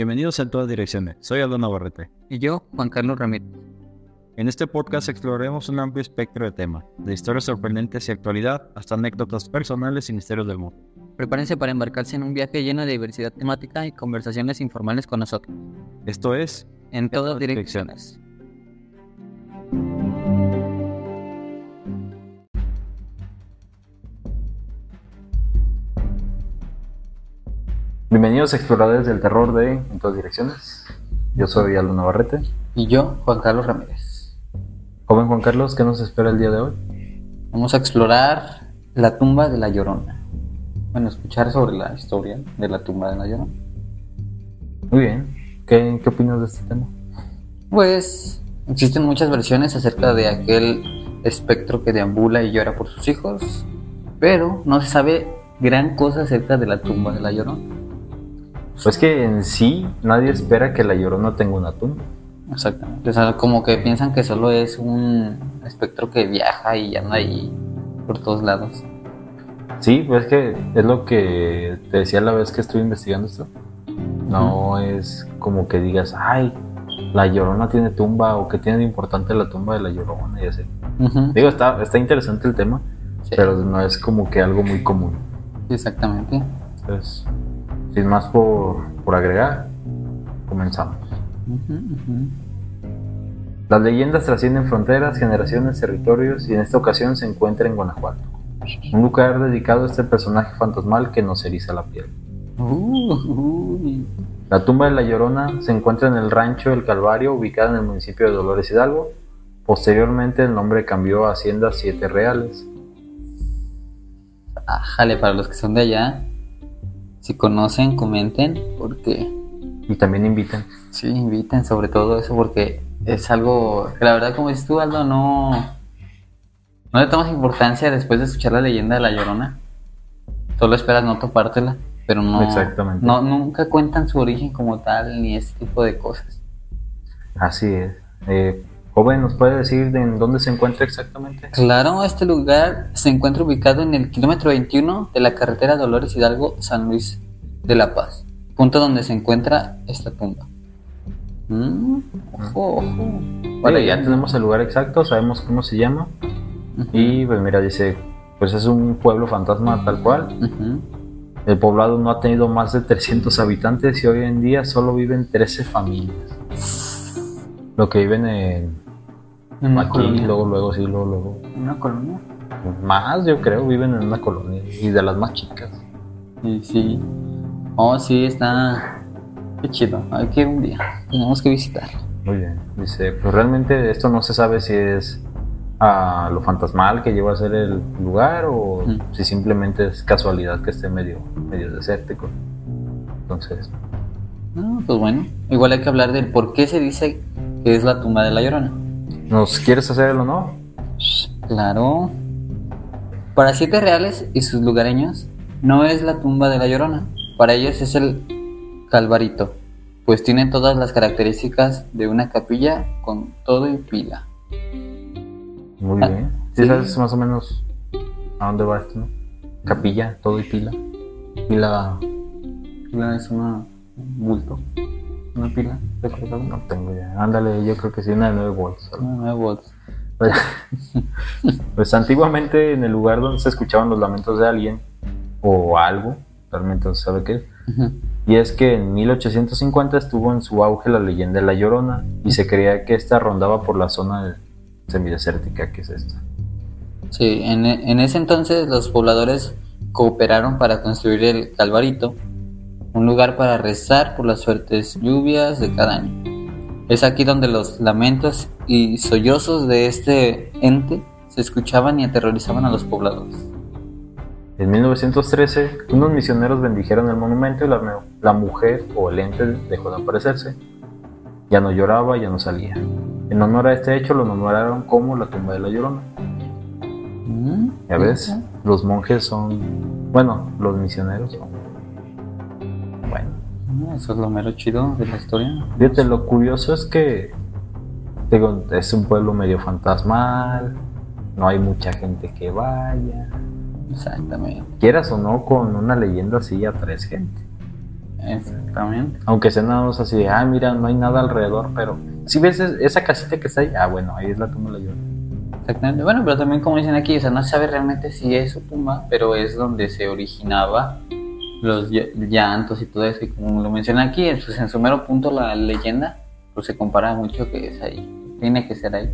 Bienvenidos a todas direcciones. Soy Aldo Navarrete. Y yo, Juan Carlos Ramírez. En este podcast exploraremos un amplio espectro de temas, de historias sorprendentes y actualidad hasta anécdotas personales y misterios del mundo. Prepárense para embarcarse en un viaje lleno de diversidad temática y conversaciones informales con nosotros. Esto es En todas direcciones. Bienvenidos a Exploradores del Terror de En todas direcciones. Yo soy Aldo Navarrete. Y yo, Juan Carlos Ramírez. Joven Juan Carlos, ¿qué nos espera el día de hoy? Vamos a explorar la tumba de la Llorona. Bueno, escuchar sobre la historia de la tumba de la Llorona. Muy bien. ¿Qué, qué opinas de este tema? Pues existen muchas versiones acerca de aquel espectro que deambula y llora por sus hijos, pero no se sabe gran cosa acerca de la tumba de la Llorona. Pues que en sí nadie espera que la Llorona tenga una tumba. Exactamente. O sea, como que piensan que solo es un espectro que viaja y anda ahí por todos lados. Sí, pues que es lo que te decía la vez que estuve investigando esto. No es como que digas, ay, la Llorona tiene tumba o que tiene de importante la tumba de la Llorona y así. Digo, está, está interesante el tema, Sí. pero no es como que algo muy común. Exactamente. Entonces, sin más por, por agregar, comenzamos. Las leyendas trascienden fronteras, generaciones, territorios y en esta ocasión se encuentra en Guanajuato. Un lugar dedicado a este personaje fantasmal que nos eriza la piel. Uh, uy. La tumba de la Llorona se encuentra en el rancho El Calvario, ubicada en el municipio de Dolores Hidalgo. Posteriormente el nombre cambió a Hacienda Siete Reales. Ájale, para los que son de allá, si conocen, comenten, porque Y también invitan. sí, inviten sobre todo eso, porque es algo que la verdad, como dices tú, Aldo, no, no le tomas importancia después de escuchar la leyenda de la Llorona. Solo esperas no topártela, pero no, Exactamente. no nunca cuentan su origen como tal, ni ese tipo de cosas. Así es. Eh, joven, ¿nos puede decir de en dónde se encuentra exactamente? Claro, este lugar se encuentra ubicado en el kilómetro 21 de la carretera Dolores Hidalgo San Luis de la Paz, punto donde se encuentra esta tumba. Mm, ojo, ojo. Vale, ya tenemos el lugar exacto, sabemos cómo se llama. Ujú, Y pues mira, dice, pues es un pueblo fantasma tal cual. ujú. El poblado no ha tenido más de 300 habitantes y hoy en día solo viven 13 familias. Lo que viven en En una aquí, colonia. luego, luego, sí, luego, luego. Una colonia. Más, yo creo, viven en una colonia y de las más chicas. Sí, sí. Oh, sí, está. Qué chido. Hay que ir un día. Tenemos que visitar. Muy bien. Dice, pues realmente esto no se sabe si es ah, lo fantasmal que lleva a ser el lugar o Mm. si simplemente es casualidad que esté medio, medio desértico. Entonces, No, pues bueno. Igual hay que hablar del por qué se dice es la tumba de la Llorona. ¿nos quieres hacer el honor? Claro. Para siete reales y sus lugareños, no es la tumba de la Llorona. Para ellos es el Calvarito, pues tiene todas las características de una capilla con todo y pila. Muy Ah, bien. ¿Sí sí. sabes más o menos a dónde va esto, no? Capilla, todo y pila. Pila, Pila es una un bulto. Una pila, ¿recuerdas? no tengo idea. Ándale, yo creo que sí, una de 9 volts. Una nueve volts. Pues, pues antiguamente en el lugar donde se escuchaban los lamentos de alguien o algo, realmente no se sabe qué es, Ujú. y es que en 1850 estuvo en su auge la leyenda de la Llorona y se creía que esta rondaba por la zona semidesértica que es esta. Sí, en, en ese entonces los pobladores cooperaron para construir el Calvarito, un lugar para rezar por las fuertes lluvias de cada año. Es aquí donde los lamentos y sollozos de este ente se escuchaban y aterrorizaban a los pobladores. En 1913, unos misioneros bendijeron el monumento y la, la mujer o el ente dejó de aparecerse. Ya no lloraba, ya no salía. En honor a este hecho lo nombraron como la tumba de la Llorona. Mm, Ya ves, los monjes son, bueno, los misioneros son. Eso es lo mero chido de la historia. fíjate, lo curioso es que, digo, es un pueblo medio fantasmal, no hay mucha gente que vaya. Exactamente. Quieras o no, con una leyenda así atraes gente. Exactamente. Aunque sean nada más así de, ah, mira, no hay nada alrededor, pero si ves es- esa casita que está ahí, ah, bueno, ahí es la tumba de la. Exactamente. Bueno, pero también como dicen aquí, o sea, no se sabe realmente si es su tumba, pero es donde se originaba los ll- llantos y todo eso. Y como lo menciona aquí, pues en su mero punto la leyenda, pues se compara mucho que es ahí. Tiene que ser ahí.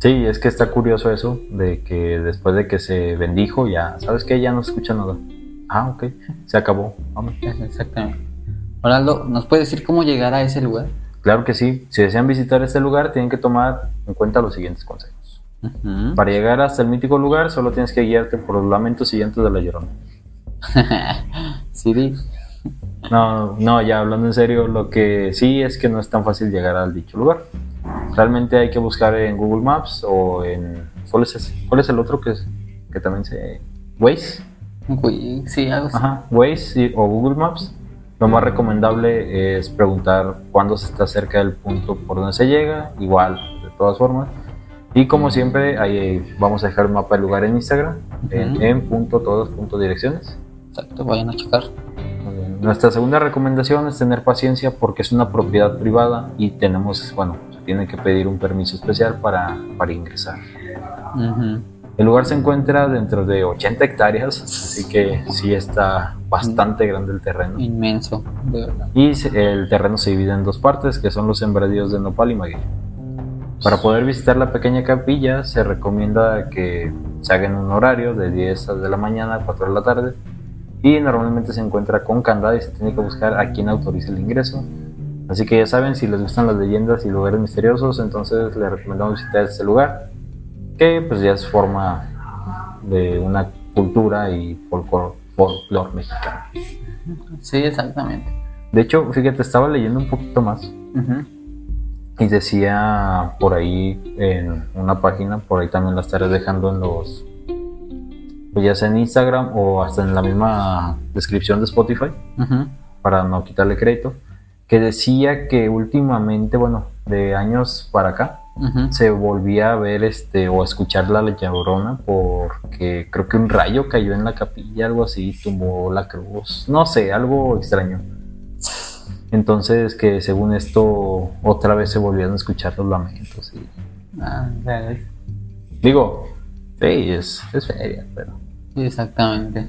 Sí, es que está curioso eso, de que después de que se bendijo, ya, ¿sabes qué? Ya no se escucha nada. Ah, ok, se acabó, vamos. Exactamente. Oraldo, ¿nos puede decir cómo llegar a ese lugar? Claro que sí, si desean visitar este lugar, tienen que tomar en cuenta los siguientes consejos. Ujú. Para llegar hasta el mítico lugar, solo tienes que guiarte por los lamentos llantos de la llorona. No, no, ya hablando en serio, lo que sí es que no es tan fácil llegar al dicho lugar. Realmente hay que buscar en Google Maps o en... ¿Cuál es, ese? ¿Cuál es el otro que, es- que también se... Waze? Sí, algo así. Ajá, Waze y- o Google Maps. Lo más recomendable es preguntar cuándo se está cerca del punto por donde se llega, igual, de todas formas. Y como siempre, ahí vamos a dejar el mapa del lugar en Instagram, en, Ujú. en punto todos punto direcciones. Exacto, vayan a checar. Nuestra segunda recomendación es tener paciencia porque es una propiedad privada y tenemos, bueno, se tiene que pedir un permiso especial para, para ingresar. Ujú. El lugar se encuentra dentro de 80 hectáreas, así que sí está bastante grande el terreno. Inmenso, de verdad. Y el terreno se divide en dos partes, que son los sembradíos de nopal y maguey. Para poder visitar la pequeña capilla, se recomienda que se haga en un horario de 10 de la mañana a 4 de la tarde. Y normalmente se encuentra con candado y se tiene que buscar a quien autorice el ingreso. Así que ya saben, si les gustan las leyendas y lugares misteriosos, entonces les recomendamos visitar este lugar, que pues ya es forma de una cultura y folclore, folclore mexicano. Sí, exactamente. De hecho, fíjate, estaba leyendo un poquito más Ujú. y decía por ahí en una página, por ahí también la estaré dejando en los, ya sea en Instagram o hasta en la misma descripción de Spotify, para no quitarle crédito, que decía que últimamente, bueno, de años para acá, se volvía a ver este o a escuchar la llorona porque creo que un rayo cayó en la capilla, algo así, tumbó la cruz, no sé, algo extraño. Entonces que según esto otra vez se volvieron a escuchar los lamentos. y- Ah. Digo, sí, es, es feria, pero... Exactamente.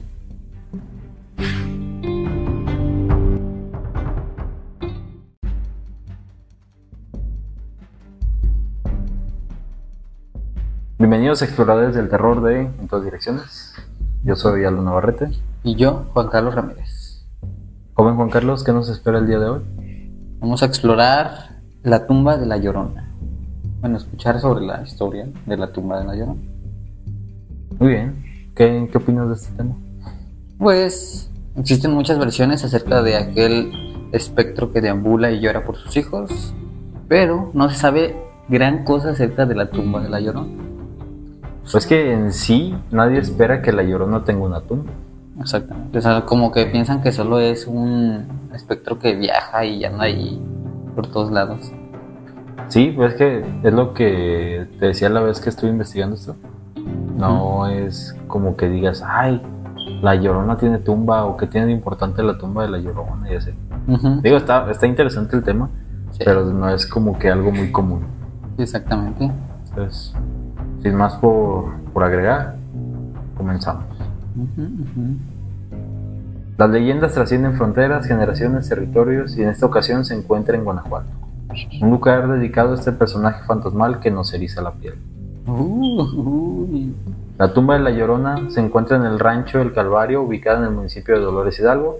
Bienvenidos exploradores del terror de En todas direcciones. Yo soy Aldo Navarrete. Y yo, Juan Carlos Ramírez. Joven Juan Carlos, ¿qué nos espera el día de hoy? Vamos a explorar la tumba de la Llorona. Bueno, escuchar sobre la historia de la tumba de la Llorona. Muy bien. ¿Qué, qué opinas de este tema? Pues existen muchas versiones acerca de aquel espectro que deambula y llora por sus hijos, pero no se sabe gran cosa acerca de la tumba de la Llorona. Pues que en sí nadie espera que la llorona tenga una tumba. Exactamente. O sea, como que piensan que solo es un espectro que viaja y anda ahí por todos lados. Sí, pues que es lo que te decía la vez que estuve investigando esto. No es como que digas, ay, la llorona tiene tumba o que tiene de importante la tumba de la llorona y así. Digo, está, está interesante el tema, Sí, pero no es como que algo muy común. exactamente. Entonces, sin más por, por agregar, comenzamos. Las leyendas trascienden fronteras, generaciones, territorios y en esta ocasión se encuentra en Guanajuato. Un lugar dedicado a este personaje fantasmal que nos eriza la piel. Uh, uy. La tumba de la Llorona se encuentra en el rancho El Calvario, ubicada en el municipio de Dolores Hidalgo.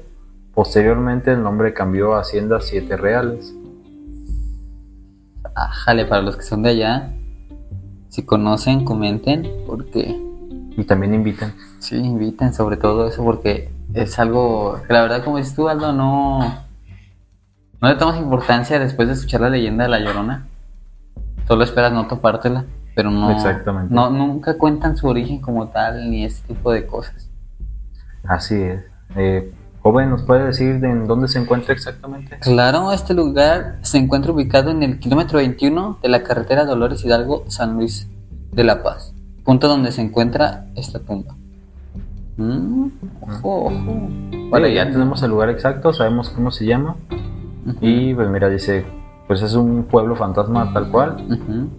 Posteriormente el nombre cambió a Hacienda Siete Reales. Ájale, para los que son de allá, si conocen, comenten, porque Y también invitan. sí, inviten sobre todo eso, porque es algo que la verdad, como dices tú, Aldo, no, no le tomas importancia después de escuchar la leyenda de la Llorona. Solo esperas no topártela, pero no, Exactamente. no nunca cuentan su origen como tal, ni ese tipo de cosas. Así es. Eh, joven, ¿nos puede decir de en dónde se encuentra exactamente? Claro, este lugar se encuentra ubicado en el kilómetro 21 de la carretera Dolores Hidalgo San Luis de La Paz, punto donde se encuentra esta tumba. Mm, ojo, ojo. Vale, ya tenemos el lugar exacto, sabemos cómo se llama. Ujú, Y pues mira, dice, pues es un pueblo fantasma tal cual. ujú.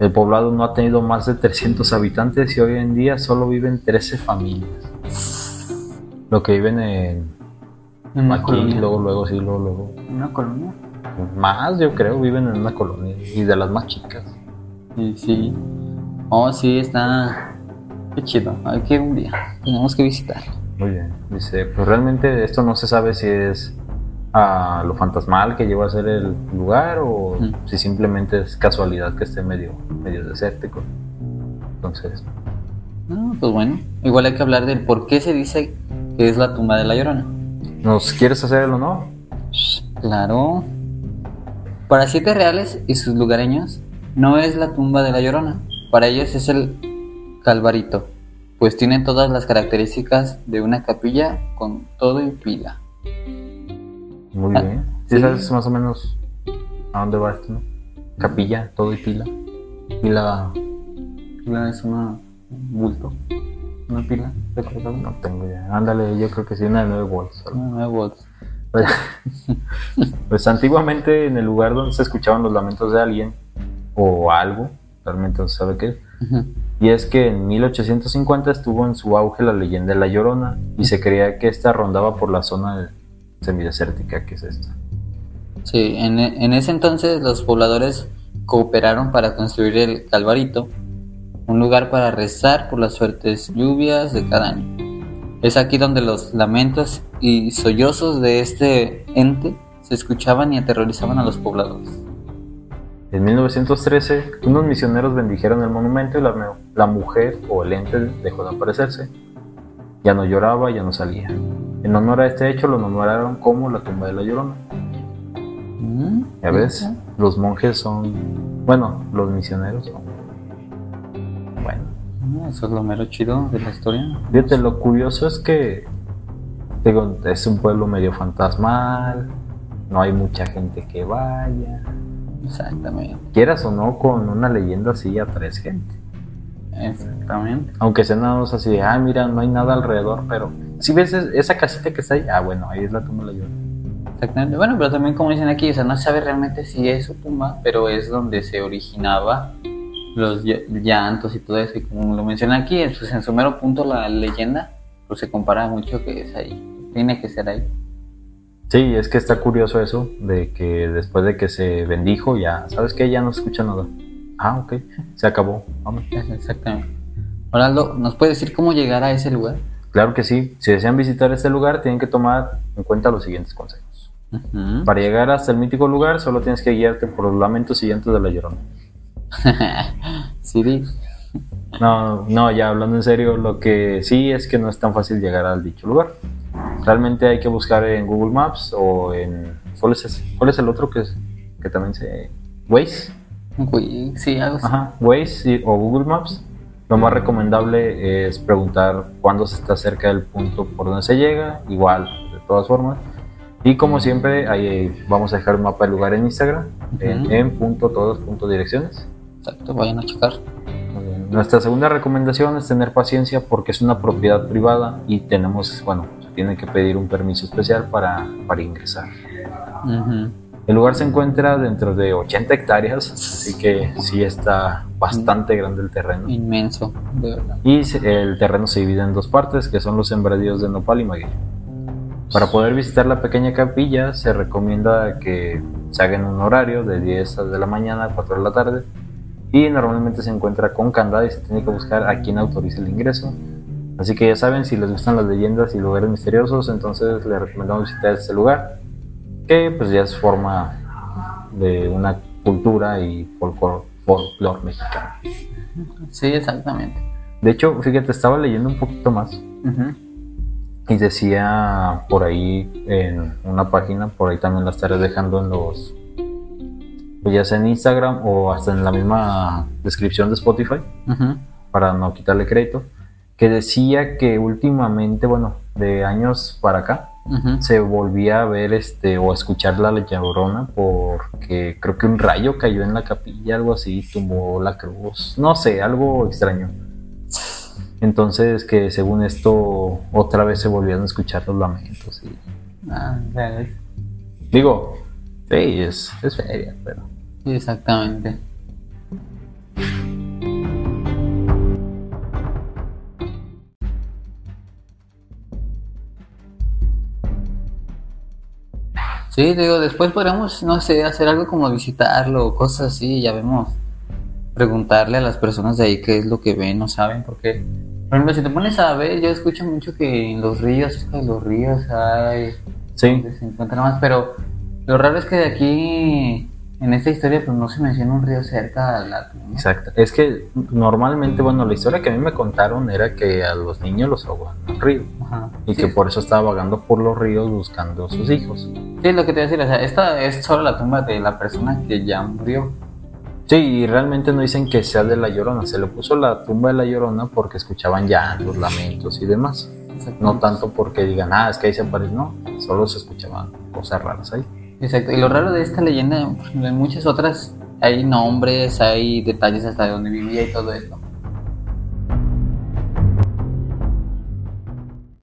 El poblado no ha tenido más de 300 habitantes y hoy en día solo viven 13 familias. Lo que viven en En una aquí, colonia. luego, luego, sí, luego, luego. Una colonia. Más, yo creo, viven en una colonia y de las más chicas. Sí, sí. Oh, sí, está. Qué chido. Hay que ir un día. Tenemos que visitar. Muy bien. Dice, pues realmente esto no se sabe si es a lo fantasmal que lleva a ser el lugar o Mm. si simplemente es casualidad que esté medio, medio desértico. Entonces, No, pues bueno. Igual hay que hablar del por qué se dice que es la tumba de la llorona. ¿nos quieres hacer el honor? Claro. Para siete reales y sus lugareños, no es la tumba de la llorona. Para ellos es el calvarito, pues tiene todas las características de una capilla con todo y pila. Muy Ah, bien. ¿Sí sí. sabes más o menos a dónde va esto, no? Capilla, todo y pila. Pila, Pila es una un bulto. Una pila. ¿Recuerdas? no tengo idea. Ándale, yo creo que sí, una de 9 volts. Una nueve volts. Pues, pues antiguamente en el lugar donde se escuchaban los lamentos de alguien o algo, realmente no se sabe qué es, y es que en 1850 estuvo en su auge la leyenda de la Llorona y se creía que esta rondaba por la zona semidesértica que es esta. Sí, en, en ese entonces los pobladores cooperaron para construir el Calvarito, un lugar para rezar por las fuertes lluvias de cada año. Es aquí donde los lamentos y sollozos de este ente se escuchaban y aterrorizaban a los pobladores. En 1913, unos misioneros bendijeron el monumento y la, la mujer o el ente dejó de aparecerse. Ya no lloraba, ya no salía. En honor a este hecho lo nombraron como la tumba de la Llorona. Mm, Ya ves, los monjes son, bueno, los misioneros son. Bueno, Eso es lo mero chido de la historia. fíjate, lo curioso es que, digo, es un pueblo medio fantasmal, no hay mucha gente que vaya. Exactamente. Quieras o no, con una leyenda así atraes gente. Exactamente. Aunque sea nada más así de, ah, mira, no hay nada alrededor, pero si ves es- esa casita que está ahí, ah, bueno, ahí es la tumba de la Llorona. Exactamente. Bueno, pero también como dicen aquí, o sea, no se sabe realmente si es su tumba, pero es donde se originaba los ll- llantos y todo eso. Y como lo menciona aquí, pues en su mero punto la leyenda, pues se compara mucho que es ahí. Tiene que ser ahí. Sí, es que está curioso eso, de que después de que se bendijo, ya, ¿sabes qué? Ya no se escucha nada. Ah, ok, se acabó, vamos. Exactamente. Oraldo, ¿nos puedes decir cómo llegar a ese lugar? Claro que sí, si desean visitar este lugar, tienen que tomar en cuenta los siguientes consejos. Para llegar hasta el mítico lugar, solo tienes que guiarte por los lamentos llantos de la llorona. Siri. No, no, ya hablando en serio, lo que sí es que no es tan fácil llegar al dicho lugar. Realmente hay que buscar en Google Maps o en. ¿Cuál es, ese? ¿Cuál es el otro que, es, que también se. Waze? Sí, algo así. Ajá, Waze o Google Maps. Lo más recomendable es preguntar cuándo se está cerca del punto por donde se llega, igual, de todas formas. Y como siempre, ahí vamos a dejar un mapa del lugar en Instagram, en, Ujú. en punto todos punto direcciones. Exacto, vayan a checar. Nuestra segunda recomendación es tener paciencia porque es una propiedad privada y tenemos, bueno, se tiene que pedir un permiso especial para, para ingresar. Ujú. El lugar se encuentra dentro de 80 hectáreas, así que sí está bastante grande el terreno. Inmenso, de verdad. Y el terreno se divide en dos partes, que son los sembradíos de nopal y maguey. Para poder visitar la pequeña capilla, se recomienda que se haga en un horario de 10 de la mañana a 4 de la tarde. Y normalmente se encuentra con candado y se tiene que buscar a quien autorice el ingreso. Así que ya saben, si les gustan las leyendas y lugares misteriosos, entonces les recomendamos visitar este lugar, que pues ya es forma de una cultura y folclore, folclore mexicano. Sí, exactamente. De hecho, fíjate, estaba leyendo un poquito más Ujú. y decía por ahí en una página, por ahí también la estaré dejando en los, pues ya sea en Instagram o hasta en la misma descripción de Spotify, Ujú. para no quitarle crédito, que decía que últimamente, bueno, de años para acá, Se volvía a ver este o a escuchar la llorona porque creo que un rayo cayó en la capilla, algo así, tumbó la cruz, no sé, algo extraño. Entonces que según esto otra vez se volvieron a escuchar los lamentos. Y... Ah. Digo, sí, es, es feria, pero... Exactamente. Sí, digo, después podríamos, no sé, hacer algo como visitarlo o cosas así, ya vemos. Preguntarle a las personas de ahí qué es lo que ven, no saben, porque, por ejemplo, si te pones a ver, yo escucho mucho que en los ríos, cerca de los ríos hay, Sí, donde se encuentra más, pero lo raro es que de aquí, en esta historia, pues no se menciona un río cerca a la tumba. exacto. Es que normalmente, bueno, la historia que a mí me contaron era que a los niños los ahogaban en un río. Ajá. Y Sí, que por eso estaba vagando por los ríos buscando a sus hijos. Sí, lo que te iba a decir, o sea, esta es solo la tumba de la persona que ya murió. Sí, y realmente no dicen que sea de la llorona. Se le puso la tumba de la llorona porque escuchaban llantos, lamentos y demás. No tanto porque digan, ah, es que ahí se aparece. No, solo se escuchaban cosas raras ahí. Exacto, y lo raro de esta leyenda, ejemplo, en muchas otras hay nombres, hay detalles hasta de dónde vivía y todo esto.